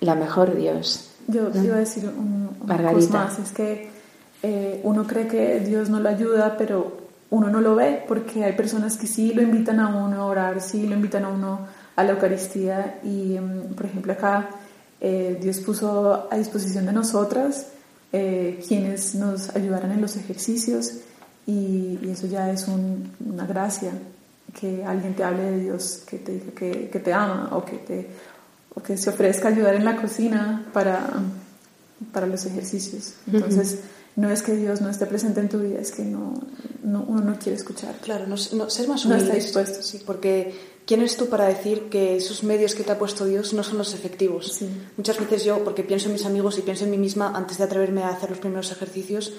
La mejor Dios. Yo iba a decir un, una cosa más, es que eh, uno cree que Dios no lo ayuda, pero uno no lo ve porque hay personas que sí lo invitan a uno a orar, sí lo invitan a uno a la Eucaristía y, mm, por ejemplo, acá eh, Dios puso a disposición de nosotras eh, quienes nos ayudaran en los ejercicios y, eso ya es una gracia que alguien te hable de Dios, que te que, que te ama o que, te, o que se ofrezca ayudar en la cocina para, para los ejercicios. Entonces, no es que Dios no esté presente en tu vida, es que no, no uno no quiere escuchar. Claro, no, no ser más humilde. No está dispuesto. Sí, porque ¿quién eres tú para decir que esos medios que te ha puesto Dios no son los efectivos? Sí. Muchas veces yo, porque pienso en mis amigos y pienso en mí misma antes de atreverme a hacer los primeros ejercicios,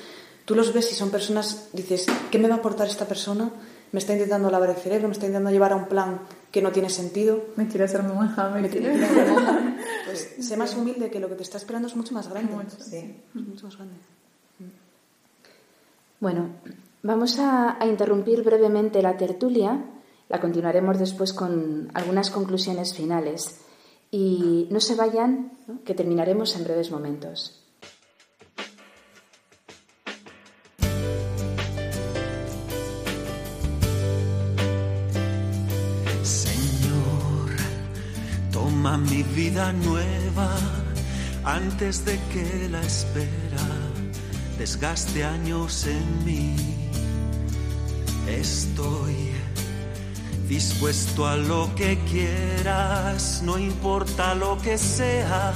tú los ves y son personas, dices, ¿qué me va a aportar esta persona? Me está intentando lavar el cerebro, me está intentando llevar a un plan que no tiene sentido. Me quiere hacer monja, me, quiere hacer monja. Pues sé más humilde que lo que te está esperando es mucho más grande. Mucho, sí. mucho más grande. Bueno, vamos a, interrumpir brevemente la tertulia, la continuaremos después con algunas conclusiones finales. Y no se vayan, que terminaremos en breves momentos. Mi vida nueva antes de que la espera desgaste años en mí. Estoy dispuesto a lo que quieras, no importa lo que sea,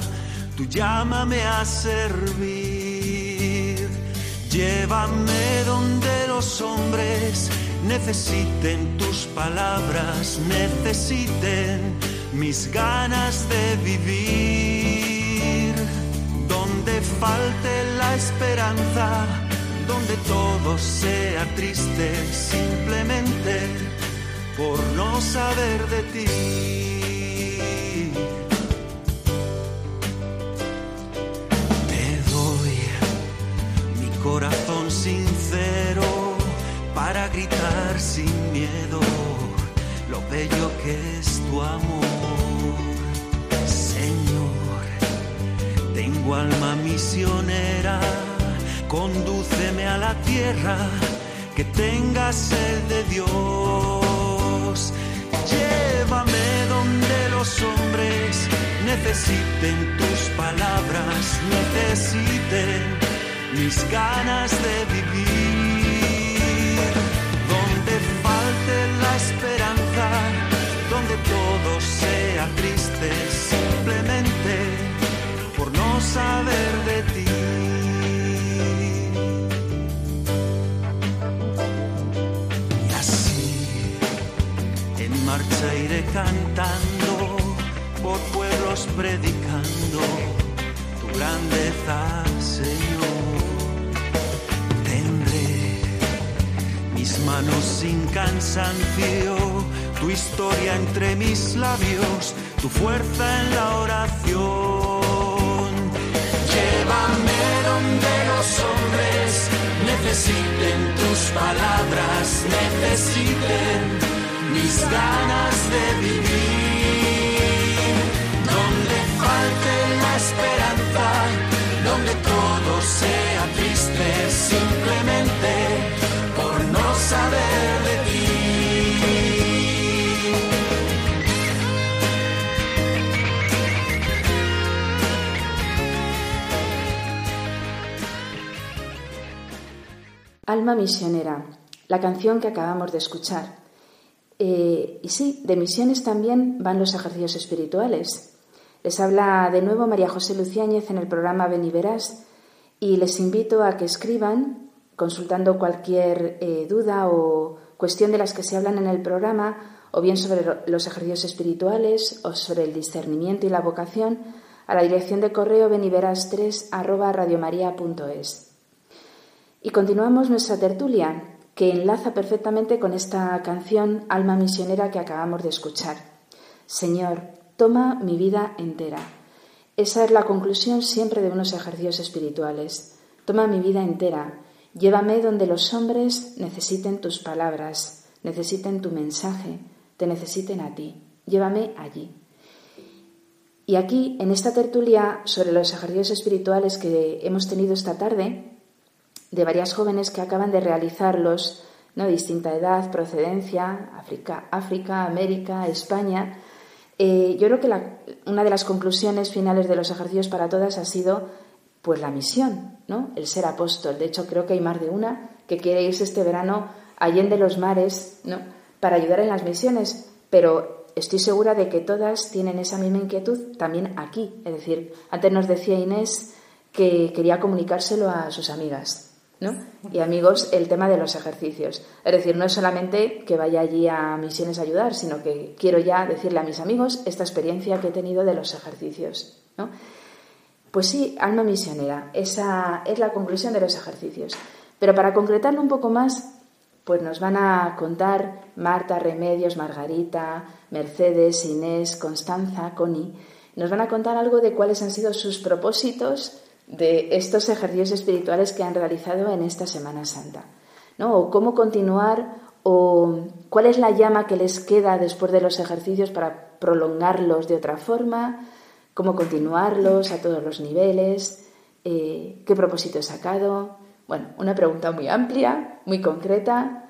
tú llámame a servir. Llévame donde los hombres necesiten tus palabras, necesiten mis ganas de vivir. Falte la esperanza, donde todo sea triste simplemente por no saber de ti. Te doy mi corazón sincero para gritar sin miedo lo bello que es tu amor. Tengo alma misionera, condúceme a la tierra que tenga sed de Dios. Llévame donde los hombres necesiten tus palabras, necesiten mis ganas de vivir. Saber de ti. Y así, en marcha iré cantando, por pueblos predicando tu grandeza, Señor. Tendré mis manos sin cansancio, tu historia entre mis labios, tu fuerza en la oración. Llévame donde los hombres necesiten tus palabras, necesiten mis ganas de vivir. Donde falte la esperanza, donde todo sea triste, simplemente por no saber de ti. Misionera, la canción que acabamos de escuchar. Eh, y sí, de misiones también van los ejercicios espirituales. Les habla de nuevo María José Luciáñez en el programa Beniverás y les invito a que escriban consultando cualquier eh, duda o cuestión de las que se hablan en el programa o bien sobre los ejercicios espirituales o sobre el discernimiento y la vocación a la dirección de correo beniveras3 y continuamos nuestra tertulia, que enlaza perfectamente con esta canción Alma Misionera que acabamos de escuchar. Señor, toma mi vida entera. Esa es la conclusión siempre de unos ejercicios espirituales. Toma mi vida entera. Llévame donde los hombres necesiten tus palabras, necesiten tu mensaje, te necesiten a ti. Llévame allí. Y aquí, en esta tertulia sobre los ejercicios espirituales que hemos tenido esta tarde, de varias jóvenes que acaban de realizarlos, ¿no? distinta edad, procedencia, África, África América, España. Eh, yo creo que una de las conclusiones finales de los ejercicios para todas ha sido pues la misión, ¿no? el ser apóstol. De hecho, creo que hay más de una que quiere irse este verano allende los mares ¿no? para ayudar en las misiones, pero estoy segura de que todas tienen esa misma inquietud también aquí. Es decir, antes nos decía Inés que quería comunicárselo a sus amigas. Y amigos, el tema de los ejercicios. Es decir, no es solamente que vaya allí a misiones a ayudar, sino que quiero ya decirle a mis amigos esta experiencia que he tenido de los ejercicios. Pues sí, alma misionera, esa es la conclusión de los ejercicios. Pero para concretarlo un poco más, pues nos van a contar Marta, Remedios, Margarita, Mercedes, Inés, Constanza, Connie, nos van a contar algo de cuáles han sido sus propósitos de estos ejercicios espirituales que han realizado en esta Semana Santa. ¿no? O cómo continuar o cuál es la llama que les queda después de los ejercicios para prolongarlos de otra forma, cómo continuarlos a todos los niveles, eh, qué propósito he sacado. Bueno, una pregunta muy amplia, muy concreta.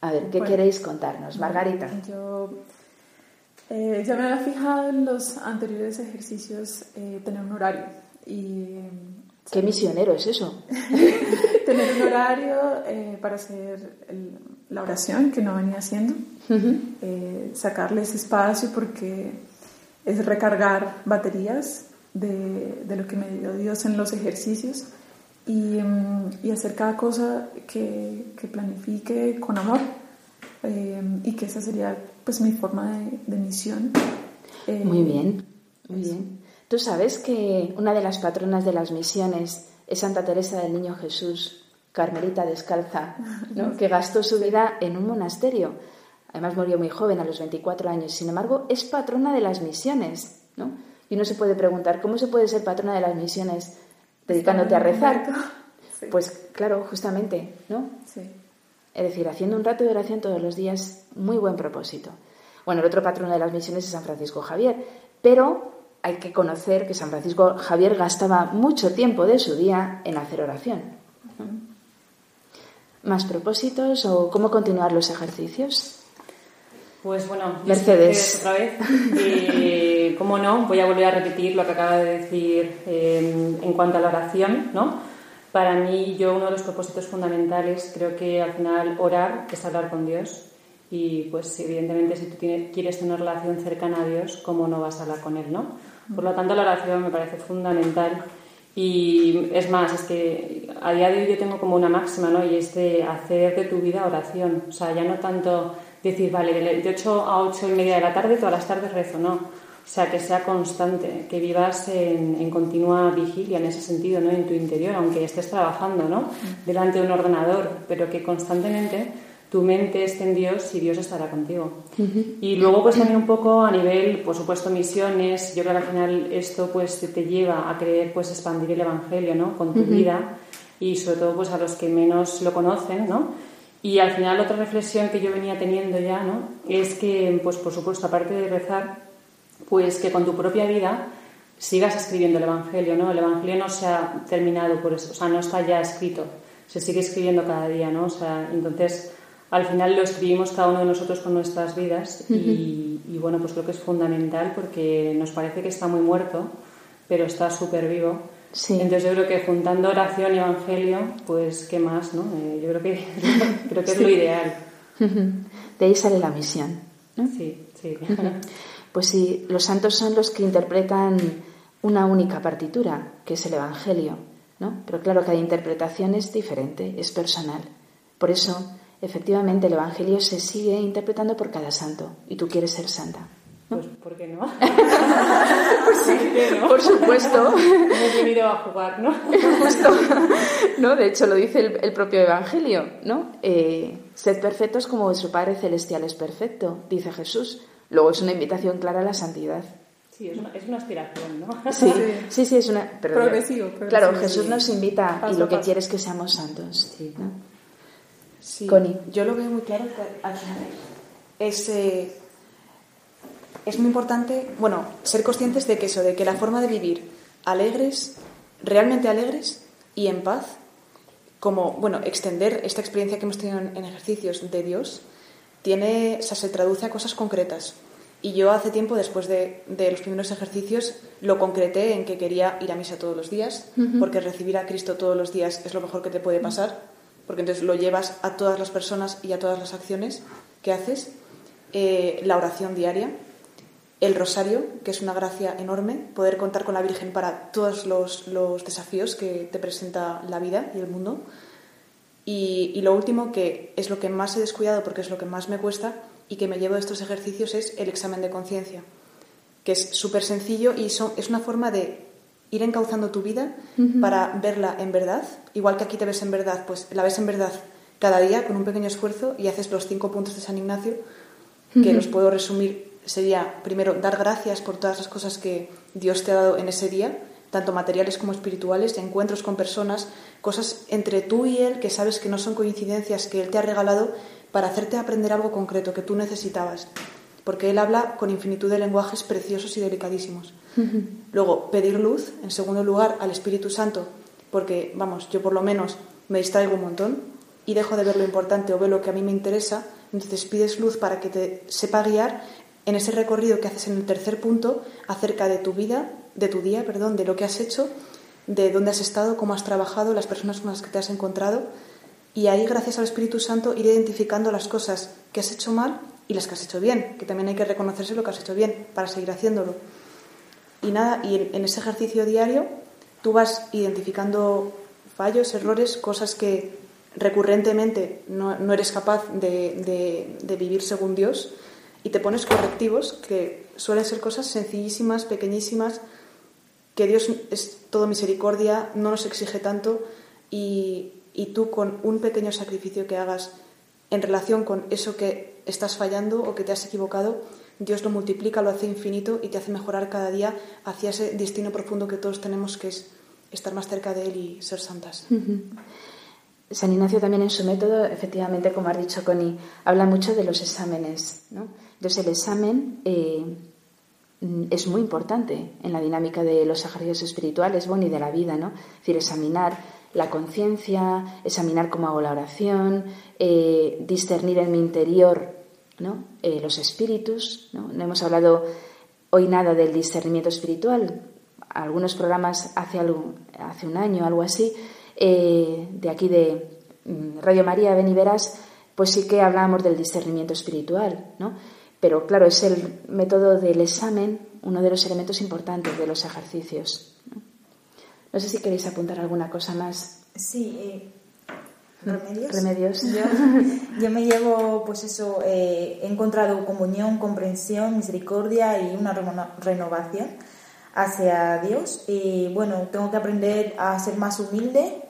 A ver, ¿qué queréis contarnos? Margarita. Yo, eh, me había fijado en los anteriores ejercicios eh, tener un horario y, ¿Qué misionero es eso? tener un horario eh, para hacer la oración que no venía haciendo, eh, sacarles espacio porque es recargar baterías de, de, lo que me dio Dios en los ejercicios y, mm, y hacer cada cosa que, que planifique con amor eh, y que esa sería pues mi forma de, de misión. muy bien, muy bien. Tú sabes que una de las patronas de las misiones es Santa Teresa del Niño Jesús, carmelita descalza, que gastó su vida en un monasterio. Además murió muy joven, a los 24 años. Sin embargo, es patrona de las misiones. ¿no? Y uno se puede preguntar, ¿cómo se puede ser patrona de las misiones dedicándote a rezar? Pues claro, justamente, ¿no? Es decir, haciendo un rato de oración todos los días, muy buen propósito. Bueno, el otro patrono de las misiones es San Francisco Javier, pero hay que conocer que San Francisco Javier gastaba mucho tiempo de su día en hacer oración. ¿Más propósitos o cómo continuar los ejercicios? Pues bueno, Mercedes. otra vez. Y, como no, voy a volver a repetir lo que acaba de decir eh, en cuanto a la oración, ¿no? Para mí, yo uno de los propósitos fundamentales, creo que al final orar es hablar con Dios. Y pues evidentemente si tú quieres tener una relación cercana a Dios, ¿cómo no vas a hablar con Él, no? Por lo tanto, la oración me parece fundamental. Y es más, es que a día de hoy yo tengo como una máxima, ¿no? Y es de hacer de tu vida oración. O sea, ya no tanto decir, vale, de 8 a 8 y media de la tarde, todas las tardes rezo, no. O sea, que sea constante, que vivas en, en, continua vigilia en ese sentido, ¿no? En tu interior, aunque estés trabajando, ¿no? Delante de un ordenador, pero que constantemente tu mente esté en Dios y Dios estará contigo. Y luego pues también un poco a nivel, por supuesto, misiones, yo creo que al final esto pues te lleva a querer pues expandir el Evangelio, ¿no? Con tu vida y sobre todo pues a los que menos lo conocen, ¿no? Y al final otra reflexión que yo venía teniendo ya, ¿no? Es que pues por supuesto, aparte de rezar, pues que con tu propia vida sigas escribiendo el Evangelio, ¿no? El Evangelio no se ha terminado por eso, o sea, no está ya escrito, se sigue escribiendo cada día, ¿no? O sea, entonces al final lo escribimos cada uno de nosotros con nuestras vidas y, bueno, pues creo que es fundamental porque nos parece que está muy muerto, pero está súper vivo. Entonces yo creo que juntando oración y evangelio, pues qué más, ¿no? Eh, yo creo que, creo que es lo ideal. De ahí sale la misión. ¿no? Sí, sí. Pues sí, los santos son los que interpretan una única partitura, que es el Evangelio, ¿no? Pero claro, cada interpretación es diferente, es personal. Por eso, efectivamente, el Evangelio se sigue interpretando por cada santo y tú quieres ser santa. Pues, ¿por qué no? pues sí, por supuesto. Hemos venido a jugar, ¿no? Justo. ¿no? De hecho, lo dice el, propio Evangelio, ¿no? Eh, sed perfectos como vuestro Padre Celestial es perfecto, dice Jesús. Luego es una invitación clara a la santidad. Sí, es una, es una aspiración, ¿no? Sí, sí, sí, es una... progresivo, Claro, Jesús nos invita y lo que quiere es que seamos santos. Sí, ¿no? Sí. Yo lo veo muy claro al final es, eh, es muy importante, bueno, ser conscientes de que eso, de que la forma de vivir alegres, realmente alegres y en paz, como, bueno, extender esta experiencia que hemos tenido en, en ejercicios de Dios, tiene, o sea, se traduce a cosas concretas. Y yo hace tiempo, después de, los primeros ejercicios, lo concreté en que quería ir a misa todos los días, porque recibir a Cristo todos los días es lo mejor que te puede pasar, porque entonces lo llevas a todas las personas y a todas las acciones que haces. Eh, la oración diaria, el rosario, que es una gracia enorme, poder contar con la Virgen para todos los, los desafíos que te presenta la vida y el mundo. Y, lo último, que es lo que más he descuidado porque es lo que más me cuesta y que me llevo de estos ejercicios, es el examen de conciencia, que es súper sencillo y es una forma de ir encauzando tu vida para verla en verdad. Igual que aquí te ves en verdad, pues la ves en verdad cada día con un pequeño esfuerzo y haces los cinco puntos de San Ignacio, que los puedo resumir. Sería, primero, dar gracias por todas las cosas que Dios te ha dado en ese día, tanto materiales como espirituales, encuentros con personas, cosas entre tú y Él que sabes que no son coincidencias, que Él te ha regalado para hacerte aprender algo concreto que tú necesitabas. Porque Él habla con infinitud de lenguajes preciosos y delicadísimos. Luego, pedir luz, en segundo lugar, al Espíritu Santo, porque, vamos, yo por lo menos me distraigo un montón y dejo de ver lo importante o ver lo que a mí me interesa, entonces pides luz para que te sepa guiar en ese recorrido que haces en el tercer punto acerca de tu vida, de tu día, perdón, de lo que has hecho, de dónde has estado, cómo has trabajado, las personas con las que te has encontrado. Y ahí, gracias al Espíritu Santo, ir identificando las cosas que has hecho mal y las que has hecho bien, que también hay que reconocerse lo que has hecho bien para seguir haciéndolo. Y nada, y en, ese ejercicio diario tú vas identificando fallos, errores, cosas que recurrentemente no, no eres capaz de, de vivir según Dios y te pones correctivos que suelen ser cosas sencillísimas, pequeñísimas, que Dios es todo misericordia, no nos exige tanto y, y tú con un pequeño sacrificio que hagas en relación con eso que estás fallando o que te has equivocado, Dios lo multiplica, lo hace infinito y te hace mejorar cada día hacia ese destino profundo que todos tenemos, que es estar más cerca de Él y ser santas. San Ignacio también en su método, efectivamente, como has dicho, Connie, habla mucho de los exámenes. ¿no? Entonces el examen eh, es muy importante en la dinámica de los ejercicios espirituales, bueno, y de la vida, ¿no? Es decir, examinar la conciencia, examinar cómo hago la oración, eh, discernir en mi interior ¿no? Eh, los espíritus. ¿no? hemos hablado hoy nada del discernimiento espiritual. Algunos programas hace, algo, hace un año, algo así, eh, de aquí de mm, Radio María Beniveras, pues sí que hablábamos del discernimiento espiritual, ¿no? Pero claro, es el método del examen uno de los elementos importantes de los ejercicios. Sé si queréis apuntar alguna cosa más. Sí, eh, remedios. Remedios. Yo, me llevo, pues eso, eh, he encontrado comunión, comprensión, misericordia y una renovación hacia Dios. Y bueno, tengo que aprender a ser más humilde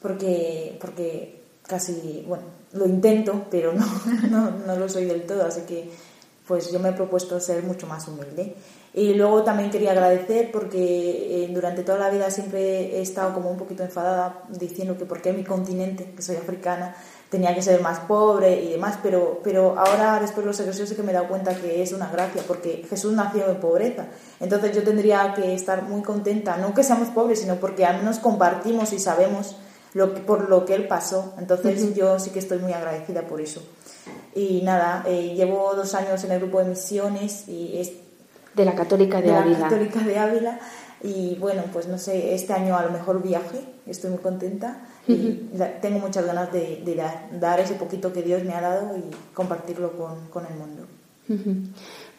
porque, porque casi, bueno, lo intento, pero no, no, no lo soy del todo, así que pues yo me he propuesto ser mucho más humilde. Y luego también quería agradecer porque eh, durante toda la vida siempre he estado como un poquito enfadada diciendo que por qué mi continente, que soy africana, tenía que ser más pobre y demás, pero, pero ahora después de los ejercicios sí que me he dado cuenta que es una gracia porque Jesús nació en pobreza. Entonces yo tendría que estar muy contenta, no que seamos pobres, sino porque al menos compartimos y sabemos lo por lo que él pasó. Entonces yo sí que estoy muy agradecida por eso. Y nada, eh, llevo dos años en el grupo de misiones y es de la Católica de, de Ávila. La Católica de Ávila. Y bueno, pues no sé, este año a lo mejor viaje, estoy muy contenta y tengo muchas ganas de, dar, ese poquito que Dios me ha dado y compartirlo con, el mundo.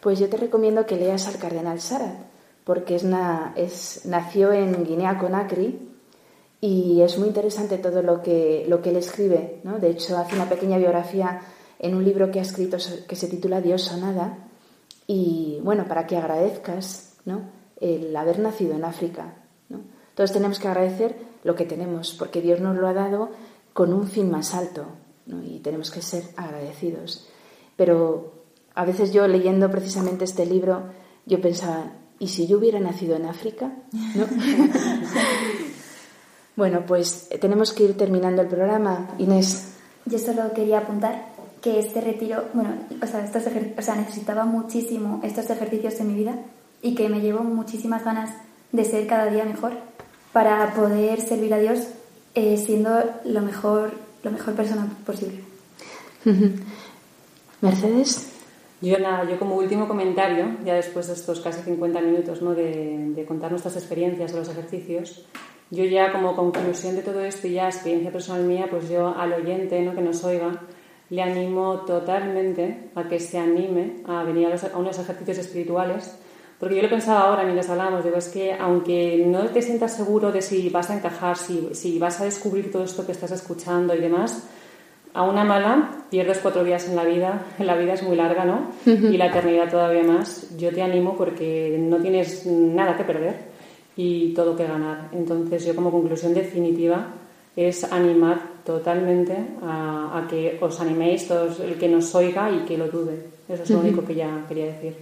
Pues yo te recomiendo que leas al cardenal Sarat, porque es, es nació en Guinea Conakry y es muy interesante todo lo que, lo que él escribe. ¿no? De hecho, hace una pequeña biografía en un libro que ha escrito que se titula Dios o nada. Y bueno, para que agradezcas ¿no? el haber nacido en África. ¿no? Entonces tenemos que agradecer lo que tenemos, porque Dios nos lo ha dado con un fin más alto y tenemos que ser agradecidos. Pero a veces yo leyendo precisamente este libro, yo pensaba, ¿y si yo hubiera nacido en África? bueno, pues tenemos que ir terminando el programa. Inés. Yo solo quería apuntar que este retiro, bueno, o sea, estos o sea, necesitaba muchísimo estos ejercicios en mi vida y que me llevó muchísimas ganas de ser cada día mejor para poder servir a Dios eh, siendo lo mejor, lo mejor persona posible. Mercedes. Yo, nada, yo como último comentario, ya después de estos casi 50 minutos ¿no? de, contar nuestras experiencias de los ejercicios, yo ya como conclusión de todo esto y ya experiencia personal mía, pues yo al oyente ¿no? que nos oiga, le animo totalmente a que se anime a venir a, unos ejercicios espirituales porque yo lo pensaba ahora mientras hablábamos, digo, es que aunque no te sientas seguro de si vas a encajar, si, si vas a descubrir todo esto que estás escuchando y demás, a una mala pierdes cuatro días en la vida, la vida es muy larga, ¿no? Y la eternidad todavía más. Yo te animo porque no tienes nada que perder y todo que ganar. Entonces yo como conclusión definitiva es animar totalmente a, que os animéis todos, el que nos oiga y que lo dude. Eso es lo único que ya quería decir.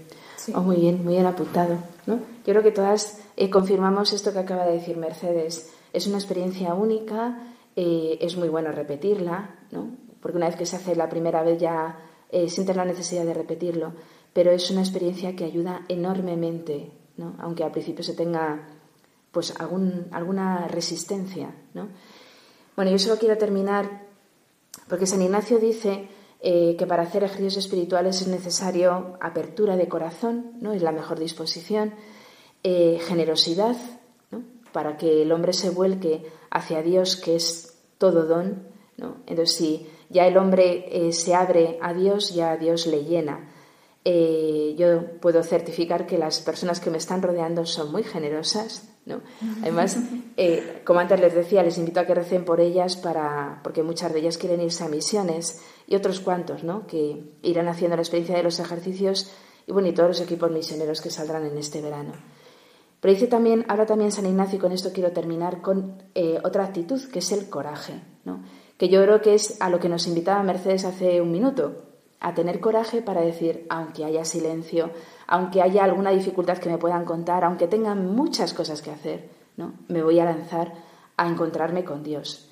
Oh, muy bien, muy bien apuntado. ¿no? Yo creo que todas eh, confirmamos esto que acaba de decir Mercedes. Es una experiencia única, eh, es muy bueno repetirla, ¿no? porque una vez que se hace la primera vez ya eh, sientes la necesidad de repetirlo, pero es una experiencia que ayuda enormemente, ¿no? aunque al principio se tenga pues algún, alguna resistencia. ¿no? Bueno, yo solo quiero terminar porque San Ignacio dice eh, que para hacer ejercicios espirituales es necesario apertura de corazón, ¿no? es la mejor disposición, eh, generosidad, para que el hombre se vuelque hacia Dios, que es todo don. ¿no? Entonces, si ya el hombre eh, se abre a Dios, ya Dios le llena. yo puedo certificar que las personas que me están rodeando son muy generosas, ¿no? Además, eh, como antes les decía, les invito a que recen por ellas para, porque muchas de ellas quieren irse a misiones y otros cuantos, ¿no? Que irán haciendo la experiencia de los ejercicios y bueno, y todos los equipos misioneros que saldrán en este verano. Pero dice también, ahora también San Ignacio, y con esto quiero terminar, con eh, otra actitud, que es el coraje, que yo creo que es a lo que nos invitaba Mercedes hace un minuto, a tener coraje para decir, aunque haya silencio, aunque haya alguna dificultad que me puedan contar, aunque tenga muchas cosas que hacer, ¿no? me voy a lanzar a encontrarme con Dios.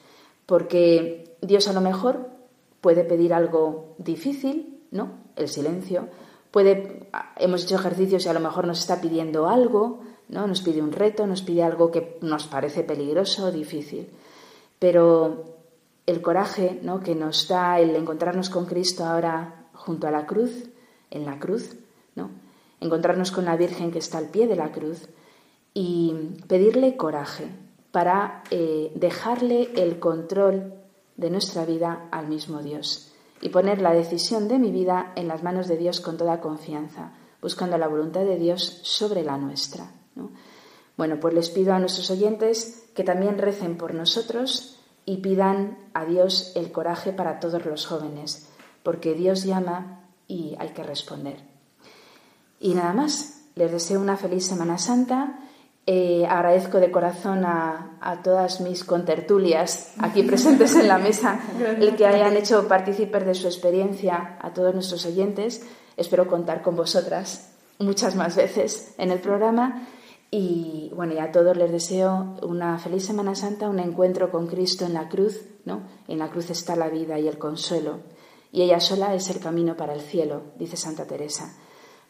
Porque Dios a lo mejor puede pedir algo difícil, ¿no? El silencio. Puede, hemos hecho ejercicios y a lo mejor nos está pidiendo algo, ¿no? Nos pide un reto, nos pide algo que nos parece peligroso, difícil. Pero el coraje, ¿no? Que nos da el encontrarnos con Cristo ahora junto a la cruz, en la cruz, ¿no? encontrarnos con la Virgen que está al pie de la cruz y pedirle coraje para eh, dejarle el control de nuestra vida al mismo Dios y poner la decisión de mi vida en las manos de Dios con toda confianza, buscando la voluntad de Dios sobre la nuestra. Bueno, pues les pido a nuestros oyentes que también recen por nosotros y pidan a Dios el coraje para todos los jóvenes, porque Dios llama y hay que responder. Y nada más, les deseo una feliz Semana Santa. Eh, agradezco de corazón a, todas mis contertulias aquí presentes en la mesa el que hayan hecho partícipes de su experiencia, a todos nuestros oyentes. Espero contar con vosotras muchas más veces en el programa. Y bueno, y a todos les deseo una feliz Semana Santa, un encuentro con Cristo en la cruz, ¿no? En la cruz está la vida y el consuelo. Y ella sola es el camino para el cielo, dice Santa Teresa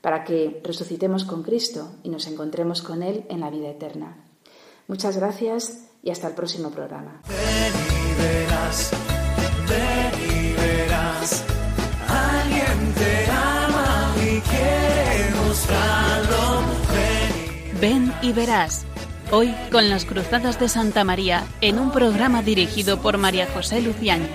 para que resucitemos con Cristo y nos encontremos con Él en la vida eterna. Muchas gracias y hasta el próximo programa. Ven y verás, ven y verás, alguien te ama y quiere mostrarlo. Ven y verás Hoy con las Cruzadas de Santa María en un programa dirigido por María José Luciano.